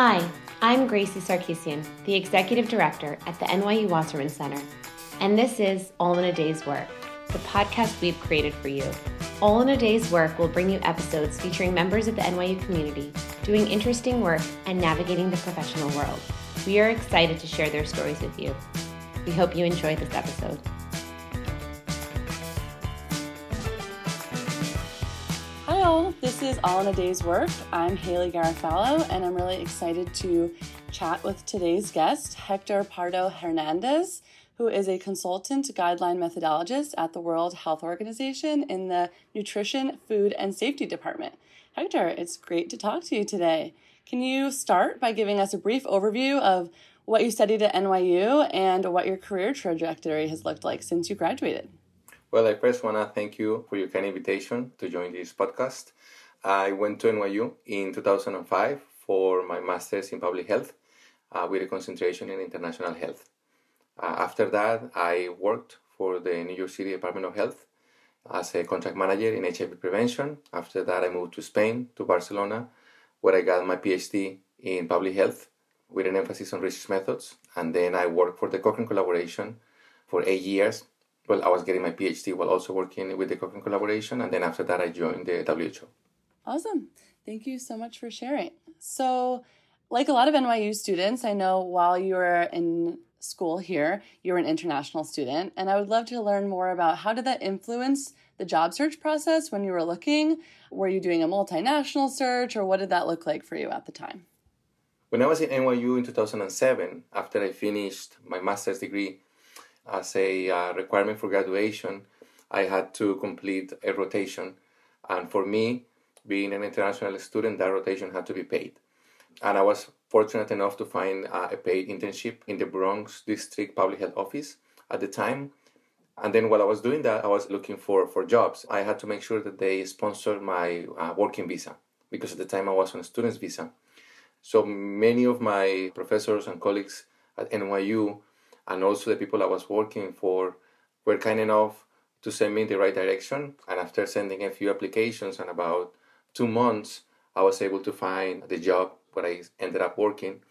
Hi, I'm Gracie Sarkisian, the Executive Director at the NYU Wasserman Center, and this is All in a Day's Work, the podcast we've created for you. All in a Day's Work will bring you episodes featuring members of the NYU community doing interesting work and navigating the professional world. We are excited to share their stories with you. We hope you enjoy this episode. Hello, this is All in a Day's Work. I'm Haley Garofalo, and I'm really excited to chat with today's guest, Hector Pardo Hernandez, who is a consultant guideline methodologist at the World Health Organization in the Nutrition, Food, and Safety Department. Hector, it's great to talk to you today. Can you start by giving us a brief overview of what you studied at NYU and what your career trajectory has looked like since you graduated? Well, I first want to thank you for your kind invitation to join this podcast. I went to NYU in 2005 for my master's in public health uh, with a concentration in international health. Uh, after that, I worked for the New York City Department of Health as a contract manager in HIV prevention. After that, I moved to Spain, to Barcelona, where I got my PhD in public health with an emphasis on research methods. And then I worked for the Cochrane Collaboration for eight years well, I was getting my PhD while also working with the Cochrane collaboration, and then after that, I joined the WHO. Awesome. Thank you so much for sharing. So, like a lot of NYU students, I know while you were in school here, you were an international student, and I would love to learn more about how did that influence the job search process when you were looking? Were you doing a multinational search, or what did that look like for you at the time? When I was in NYU in 2007, after I finished my master's degree, as a uh, requirement for graduation, I had to complete a rotation. And for me, being an international student, that rotation had to be paid. And I was fortunate enough to find uh, a paid internship in the Bronx District Public Health Office at the time. And then while I was doing that, I was looking for, for jobs. I had to make sure that they sponsored my uh, working visa because at the time I was on a student's visa. So many of my professors and colleagues at NYU and also the people I was working for were kind enough to send me in the right direction. And after sending a few applications and about two months, I was able to find the job where I ended up working.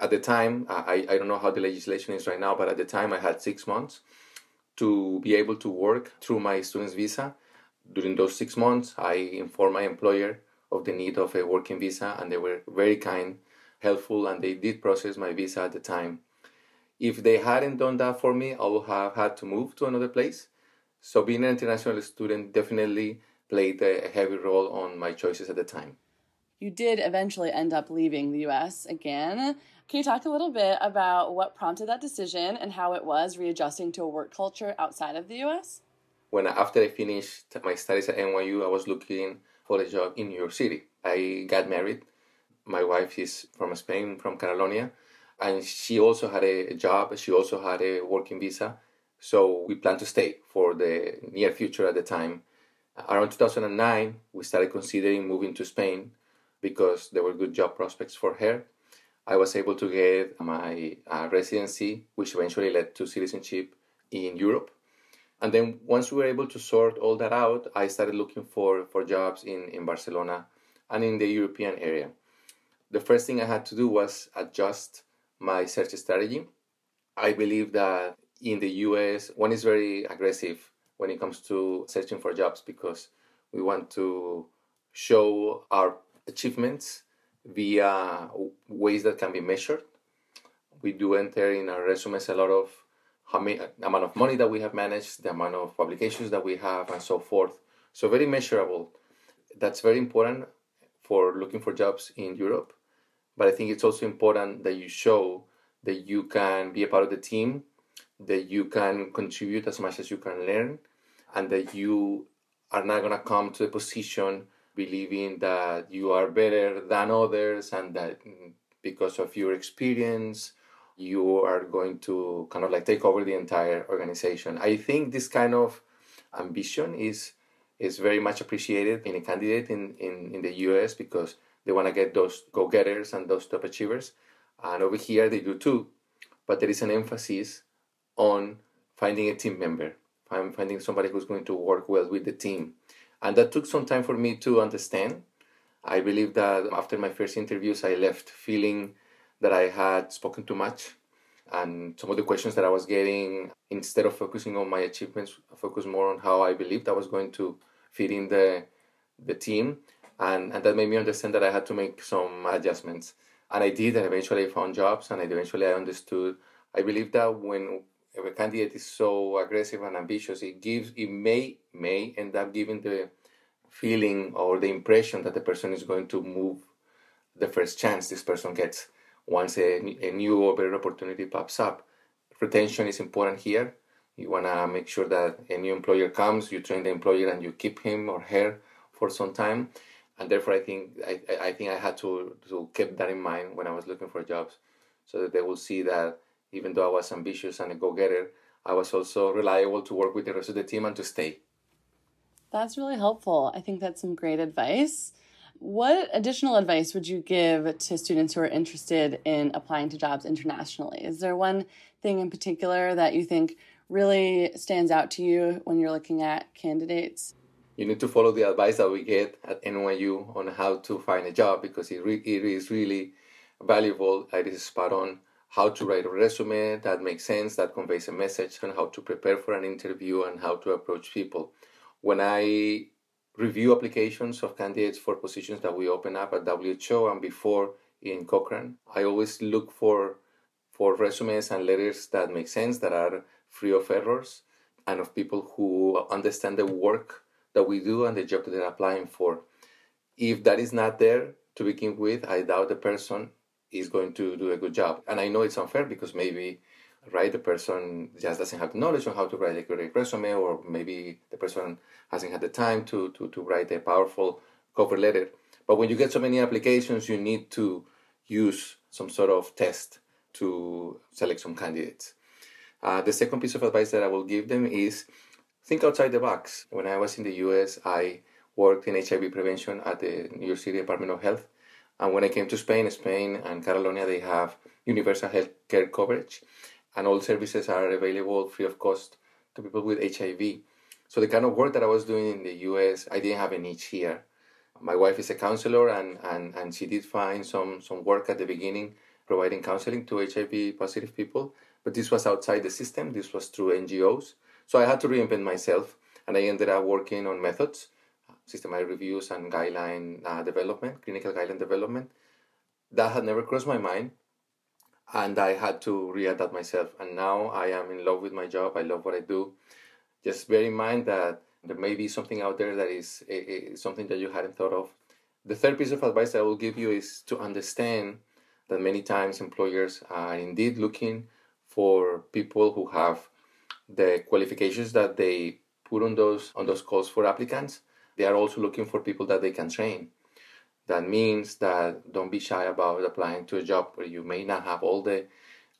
At the time, I, I don't know how the legislation is right now, but at the time I had six months to be able to work through my student's visa. During those six months, I informed my employer of the need of a working visa, and they were very kind, helpful, and they did process my visa at the time. If they hadn't done that for me, I would have had to move to another place. So being an international student definitely played a heavy role on my choices at the time. You did eventually end up leaving the US again. Can you talk a little bit about what prompted that decision and how it was readjusting to a work culture outside of the US? When after I finished my studies at NYU, I was looking for a job in New York City. I got married. My wife is from Spain, from Catalonia and she also had a job. She also had a working visa. So we planned to stay for the near future at the time. Around 2009, we started considering moving to Spain because there were good job prospects for her. I was able to get my uh, residency, which eventually led to citizenship in Europe. And then once we were able to sort all that out, I started looking for, for jobs in, in Barcelona and in the European area. The first thing I had to do was adjust my search strategy. I believe that in the US, one is very aggressive when it comes to searching for jobs because we want to show our achievements via ways that can be measured. We do enter in our resumes a lot of how many amount of money that we have managed, the amount of publications that we have, and so forth. So very measurable. That's very important for looking for jobs in Europe but I think it's also important that you show that you can be a part of the team, that you can contribute as much as you can learn, and that you are not going to come to a position believing that you are better than others and that because of your experience you are going to kind of like take over the entire organization. I think this kind of ambition is is very much appreciated in a candidate in, in, in the US because they want to get those go getters and those top achievers. And over here, they do too. But there is an emphasis on finding a team member, finding somebody who's going to work well with the team. And that took some time for me to understand. I believe that after my first interviews, I left feeling that I had spoken too much. And some of the questions that I was getting, instead of focusing on my achievements, I focused more on how I believed I was going to fit in the, the team. And, and that made me understand that I had to make some adjustments. And I did, and eventually I found jobs, and eventually I understood. I believe that when a candidate is so aggressive and ambitious, it gives, it may, may end up giving the feeling or the impression that the person is going to move the first chance this person gets once a, a new or better opportunity pops up. Retention is important here. You want to make sure that a new employer comes, you train the employer, and you keep him or her for some time. And therefore, I think I, I think I had to to keep that in mind when I was looking for jobs, so that they will see that even though I was ambitious and a go-getter, I was also reliable to work with the rest of the team and to stay. That's really helpful. I think that's some great advice. What additional advice would you give to students who are interested in applying to jobs internationally? Is there one thing in particular that you think really stands out to you when you're looking at candidates? You need to follow the advice that we get at NYU on how to find a job because it, re- it is really valuable. It is spot on how to write a resume that makes sense, that conveys a message, and how to prepare for an interview and how to approach people when I review applications of candidates for positions that we open up at WHO and before in Cochrane, I always look for for resumes and letters that make sense, that are free of errors, and of people who understand the work that we do and the job that they're applying for. If that is not there to begin with, I doubt the person is going to do a good job. And I know it's unfair because maybe right? The person just doesn't have knowledge on how to write a great resume, or maybe the person hasn't had the time to, to, to write a powerful cover letter. But when you get so many applications, you need to use some sort of test to select some candidates. Uh, the second piece of advice that I will give them is think outside the box. When I was in the US, I worked in HIV prevention at the New York City Department of Health. And when I came to Spain, Spain and Catalonia, they have universal health care coverage and all services are available free of cost to people with HIV. So the kind of work that I was doing in the US, I didn't have a niche here. My wife is a counselor and, and, and she did find some, some work at the beginning providing counseling to HIV positive people, but this was outside the system, this was through NGOs. So I had to reinvent myself and I ended up working on methods, systematic reviews and guideline uh, development, clinical guideline development. That had never crossed my mind and I had to readapt myself. And now I am in love with my job. I love what I do. Just bear in mind that there may be something out there that is a, a, something that you hadn't thought of. The third piece of advice I will give you is to understand that many times employers are indeed looking for people who have the qualifications that they put on those on those calls for applicants. They are also looking for people that they can train. That means that don't be shy about applying to a job where you may not have all the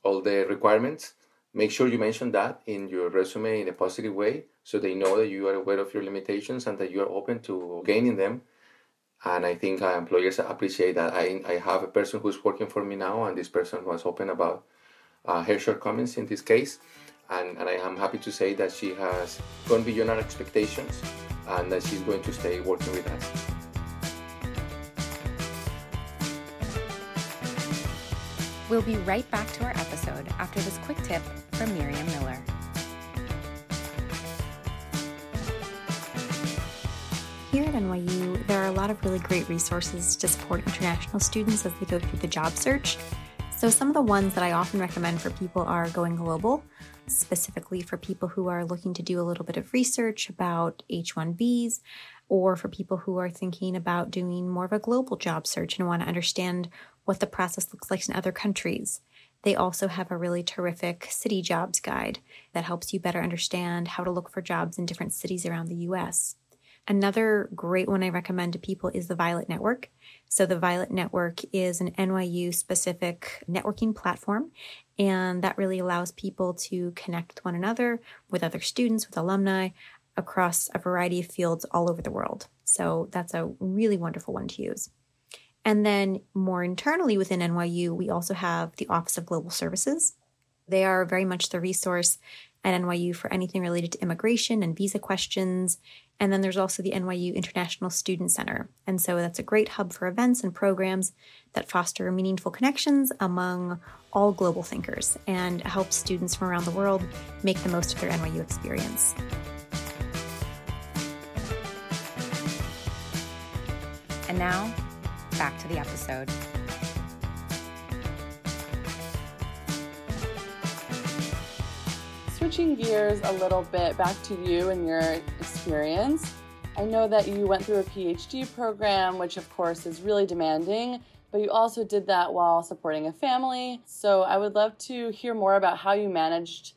all the requirements. Make sure you mention that in your resume in a positive way so they know that you are aware of your limitations and that you are open to gaining them. And i think uh, employers appreciate that. I, I have a person who's working for me now and this person was open about uh, her shortcomings in this case and, and i am happy to say that she has gone beyond our expectations and that she's going to stay working with us We'll be right back to our episode after this quick tip from Miriam Miller. Here at NYU, there are a lot of really great resources to support international students as they go through the job search. So, some of the ones that I often recommend for people are Going Global, specifically for people who are looking to do a little bit of research about H 1Bs, or for people who are thinking about doing more of a global job search and want to understand what the process looks like in other countries. They also have a really terrific city jobs guide that helps you better understand how to look for jobs in different cities around the US. Another great one I recommend to people is the Violet Network. So, the Violet Network is an NYU specific networking platform, and that really allows people to connect with one another, with other students, with alumni across a variety of fields all over the world. So, that's a really wonderful one to use. And then more internally within NYU, we also have the Office of Global Services. They are very much the resource at NYU for anything related to immigration and visa questions. And then there's also the NYU International Student Center. And so that's a great hub for events and programs that foster meaningful connections among all global thinkers and help students from around the world make the most of their NYU experience. And now, back to the episode. Switching gears a little bit back to you and your experience, I know that you went through a PhD program, which of course is really demanding, but you also did that while supporting a family. So I would love to hear more about how you managed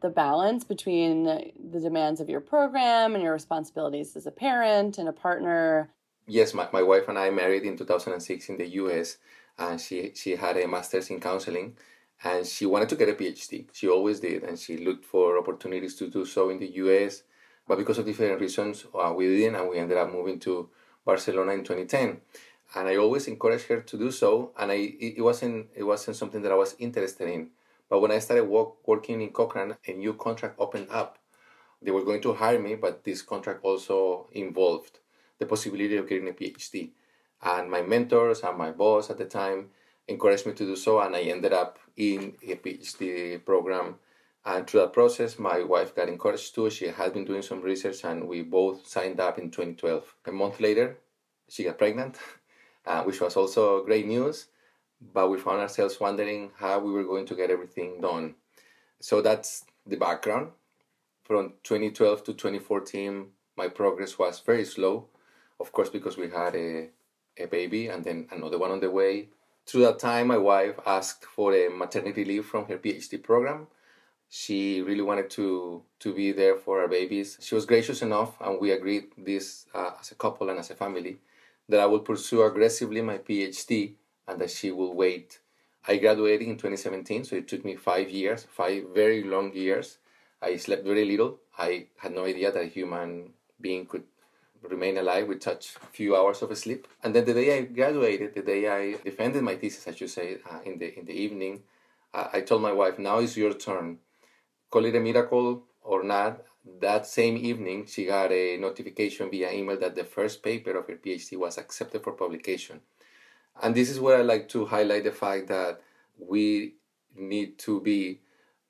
the balance between the demands of your program and your responsibilities as a parent and a partner. Yes, my, my wife and I married in 2006 in the US, and she, she had a master's in counseling and she wanted to get a PhD. She always did, and she looked for opportunities to do so in the US. But because of different reasons, uh, we didn't, and we ended up moving to Barcelona in 2010. And I always encouraged her to do so, and I it wasn't it wasn't something that I was interested in. But when I started work, working in Cochrane, a new contract opened up. They were going to hire me, but this contract also involved the possibility of getting a PhD. And my mentors and my boss at the time encouraged me to do so, and I ended up in a PhD program. And through that process, my wife got encouraged too. She had been doing some research, and we both signed up in 2012. A month later, she got pregnant, uh, which was also great news. But we found ourselves wondering how we were going to get everything done. So that's the background. From 2012 to 2014, my progress was very slow. Of course, because we had a, a baby and then another one on the way through that time, my wife asked for a maternity leave from her PhD program. She really wanted to to be there for our babies. She was gracious enough, and we agreed this uh, as a couple and as a family that I would pursue aggressively my PhD and that she will wait. I graduated in 2017, so it took me five years, five very long years. I slept very little. I had no idea that a human being could remain alive with such few hours of sleep. And then the day I graduated, the day I defended my thesis, as you say, uh, in the in the evening, uh, I told my wife, "Now is your turn. Call it a miracle or not." That same evening, she got a notification via email that the first paper of her PhD was accepted for publication. And this is where I like to highlight the fact that we need to be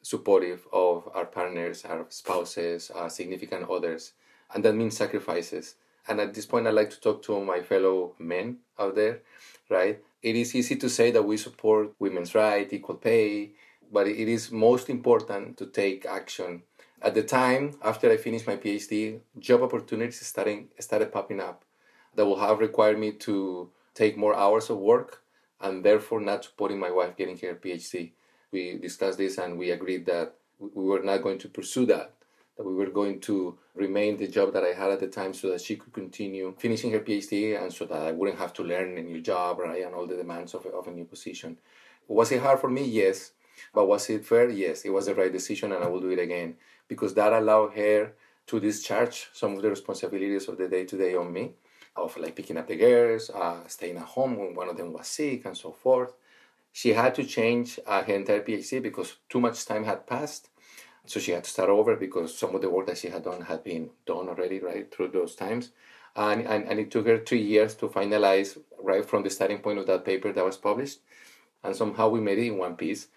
supportive of our partners, our spouses, our significant others and that means sacrifices. And at this point, I'd like to talk to my fellow men out there, right? It is easy to say that we support women's rights, equal pay, but it is most important to take action. At the time, after I finished my PhD, job opportunities starting, started popping up that will have required me to take more hours of work and therefore not supporting my wife getting her PhD. We discussed this and we agreed that we were not going to pursue that that we were going to remain the job that I had at the time so that she could continue finishing her PhD and so that I wouldn't have to learn a new job, right, and all the demands of, of a new position. Was it hard for me? Yes. But was it fair? Yes. It was the right decision and I will do it again because that allowed her to discharge some of the responsibilities of the day to day on me, of like picking up the girls, uh, staying at home when one of them was sick, and so forth. She had to change uh, her entire PhD because too much time had passed so she had to start over because some of the work that she had done had been done already, right, through those times. And, and, and it took her three years to finalize right from the starting point of that paper that was published. And somehow we made it in one piece.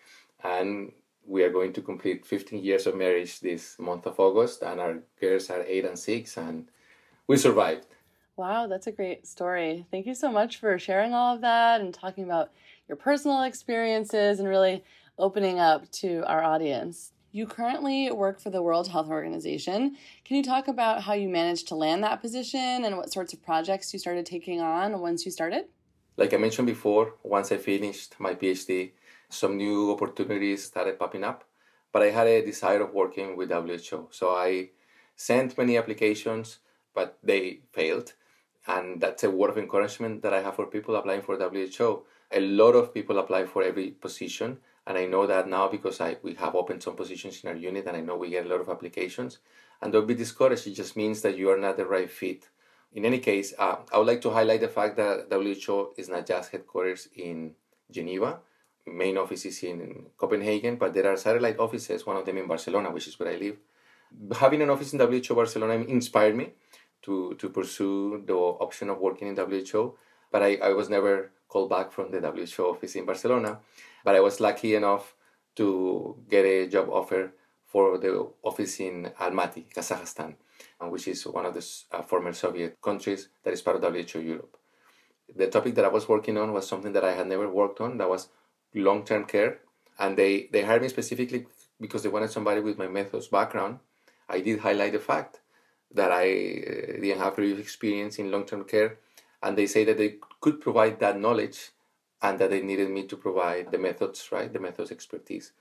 And we are going to complete 15 years of marriage this month of August, and our girls are eight and six, and we survived. Wow, that's a great story. Thank you so much for sharing all of that and talking about your personal experiences and really opening up to our audience. You currently work for the World Health Organization. Can you talk about how you managed to land that position and what sorts of projects you started taking on once you started? Like I mentioned before, once I finished my PhD, some new opportunities started popping up, but I had a desire of working with WHO. So I sent many applications, but they failed. And that's a word of encouragement that I have for people applying for WHO. A lot of people apply for every position and I know that now because I we have opened some positions in our unit, and I know we get a lot of applications. And don't be discouraged; it just means that you are not the right fit. In any case, uh, I would like to highlight the fact that WHO is not just headquarters in Geneva. main office is in Copenhagen, but there are satellite offices, one of them in Barcelona, which is where I live. Having an office in WHO Barcelona inspired me to, to pursue the option of working in WHO, but I, I was never called back from the WHO office in Barcelona. But I was lucky enough to get a job offer for the office in Almaty, Kazakhstan, which is one of the uh, former Soviet countries that is part of WHO Europe. The topic that I was working on was something that I had never worked on, that was long term care. And they, they hired me specifically because they wanted somebody with my methods background. I did highlight the fact that I uh, didn't have previous experience in long term care, and they say that they could provide that knowledge and that they needed me to provide the methods, right? The methods expertise.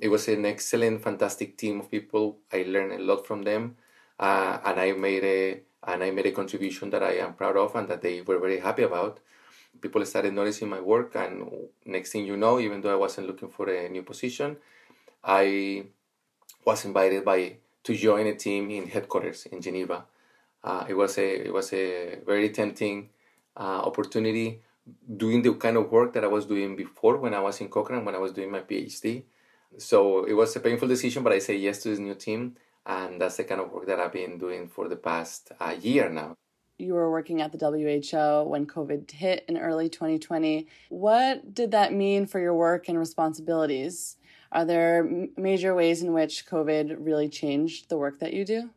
It was an excellent, fantastic team of people. I learned a lot from them, uh, and I made a and I made a contribution that I am proud of and that they were very happy about. People started noticing my work, and next thing you know, even though I wasn't looking for a new position, I was invited by to join a team in headquarters in Geneva. Uh, it was a it was a very tempting uh, opportunity doing the kind of work that I was doing before when I was in Cochrane when I was doing my PhD. So it was a painful decision, but I say yes to this new team, and that's the kind of work that I've been doing for the past uh, year now. You were working at the WHO when COVID hit in early 2020. What did that mean for your work and responsibilities? Are there major ways in which COVID really changed the work that you do?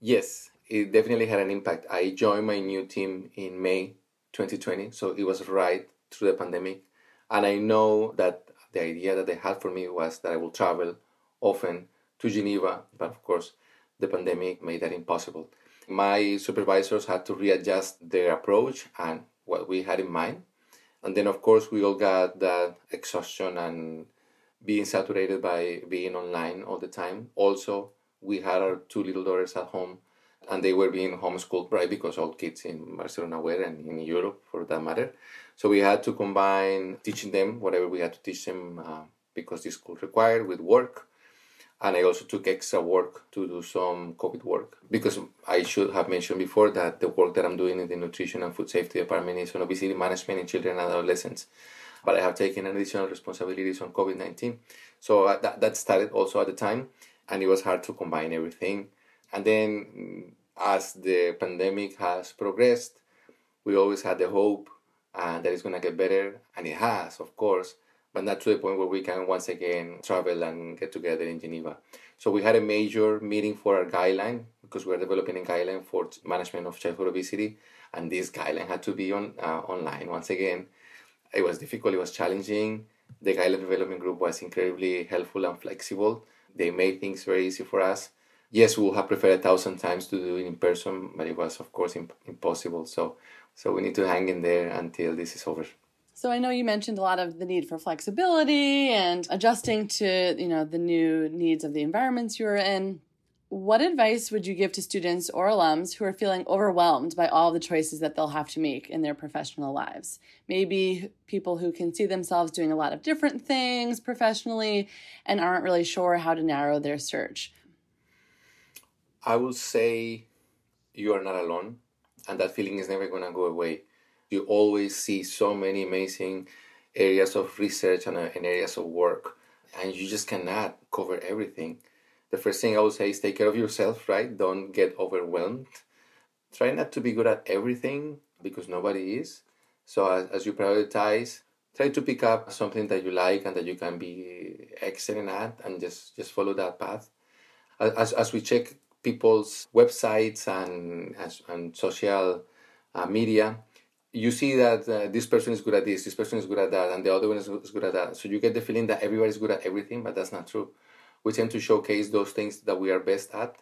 Yes, it definitely had an impact. I joined my new team in May 2020, so it was right through the pandemic. And I know that the idea that they had for me was that I will travel often to Geneva, but of course, the pandemic made that impossible. My supervisors had to readjust their approach and what we had in mind. And then, of course, we all got that exhaustion and being saturated by being online all the time. Also, we had our two little daughters at home and they were being homeschooled, right? Because all kids in Barcelona were and in Europe for that matter. So we had to combine teaching them whatever we had to teach them uh, because the school required with work. And I also took extra work to do some COVID work because I should have mentioned before that the work that I'm doing in the nutrition and food safety department is on obesity management in children and adolescents. But I have taken additional responsibilities on COVID 19. So uh, that, that started also at the time, and it was hard to combine everything. And then as the pandemic has progressed, we always had the hope uh, that it's going to get better, and it has, of course, but not to the point where we can once again travel and get together in Geneva. So we had a major meeting for our guideline because we are developing a guideline for management of childhood obesity, and this guideline had to be on uh, online once again. It was difficult, it was challenging. The guideline development group was incredibly helpful and flexible. They made things very easy for us yes, we would have preferred a thousand times to do it in person, but it was, of course, imp- impossible. So, so we need to hang in there until this is over. So I know you mentioned a lot of the need for flexibility and adjusting to, you know, the new needs of the environments you're in. What advice would you give to students or alums who are feeling overwhelmed by all the choices that they'll have to make in their professional lives? Maybe people who can see themselves doing a lot of different things professionally and aren't really sure how to narrow their search. I will say you are not alone, and that feeling is never going to go away. You always see so many amazing areas of research and, uh, and areas of work, and you just cannot cover everything. The first thing I would say is take care of yourself, right? Don't get overwhelmed. Try not to be good at everything because nobody is. So as, as you prioritize, try to pick up something that you like and that you can be excellent at, and just just follow that path. As as we check people's websites and, and social uh, media, you see that uh, this person is good at this, this person is good at that, and the other one is, is good at that. So you get the feeling that everybody's good at everything, but that's not true. We tend to showcase those things that we are best at.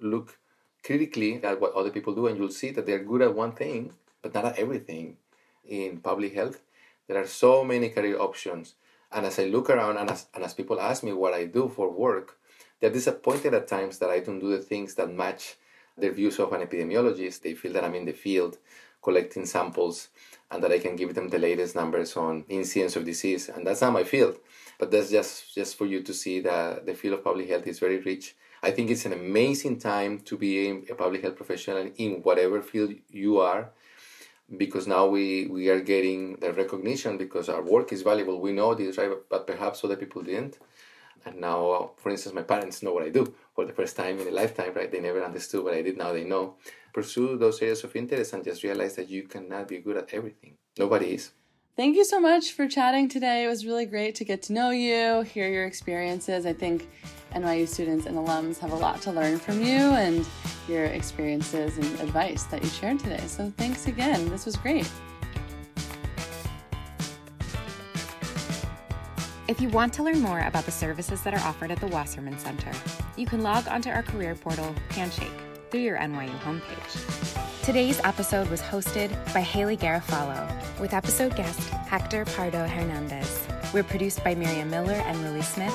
Look critically at what other people do, and you'll see that they're good at one thing, but not at everything. In public health, there are so many career options. And as I look around and as, and as people ask me what I do for work, they're disappointed at times that I don't do the things that match their views of an epidemiologist. They feel that I'm in the field collecting samples and that I can give them the latest numbers on incidence of disease. And that's not my field. But that's just, just for you to see that the field of public health is very rich. I think it's an amazing time to be a public health professional in whatever field you are because now we, we are getting the recognition because our work is valuable. We know this, right? But perhaps other people didn't. And now, for instance, my parents know what I do for the first time in a lifetime, right? They never understood what I did. Now they know. Pursue those areas of interest and just realize that you cannot be good at everything. Nobody is. Thank you so much for chatting today. It was really great to get to know you, hear your experiences. I think NYU students and alums have a lot to learn from you and your experiences and advice that you shared today. So thanks again. This was great. If you want to learn more about the services that are offered at the Wasserman Center, you can log onto our career portal, Handshake, through your NYU homepage. Today's episode was hosted by Haley Garofalo, with episode guest Hector Pardo Hernandez. We're produced by Miriam Miller and Lily Smith,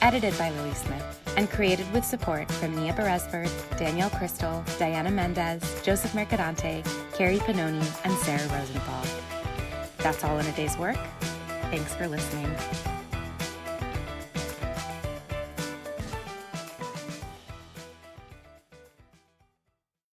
edited by Lily Smith, and created with support from Nia Beresford, Danielle Crystal, Diana Mendez, Joseph Mercadante, Carrie Panoni, and Sarah Rosenthal. That's all in a day's work. Thanks for listening.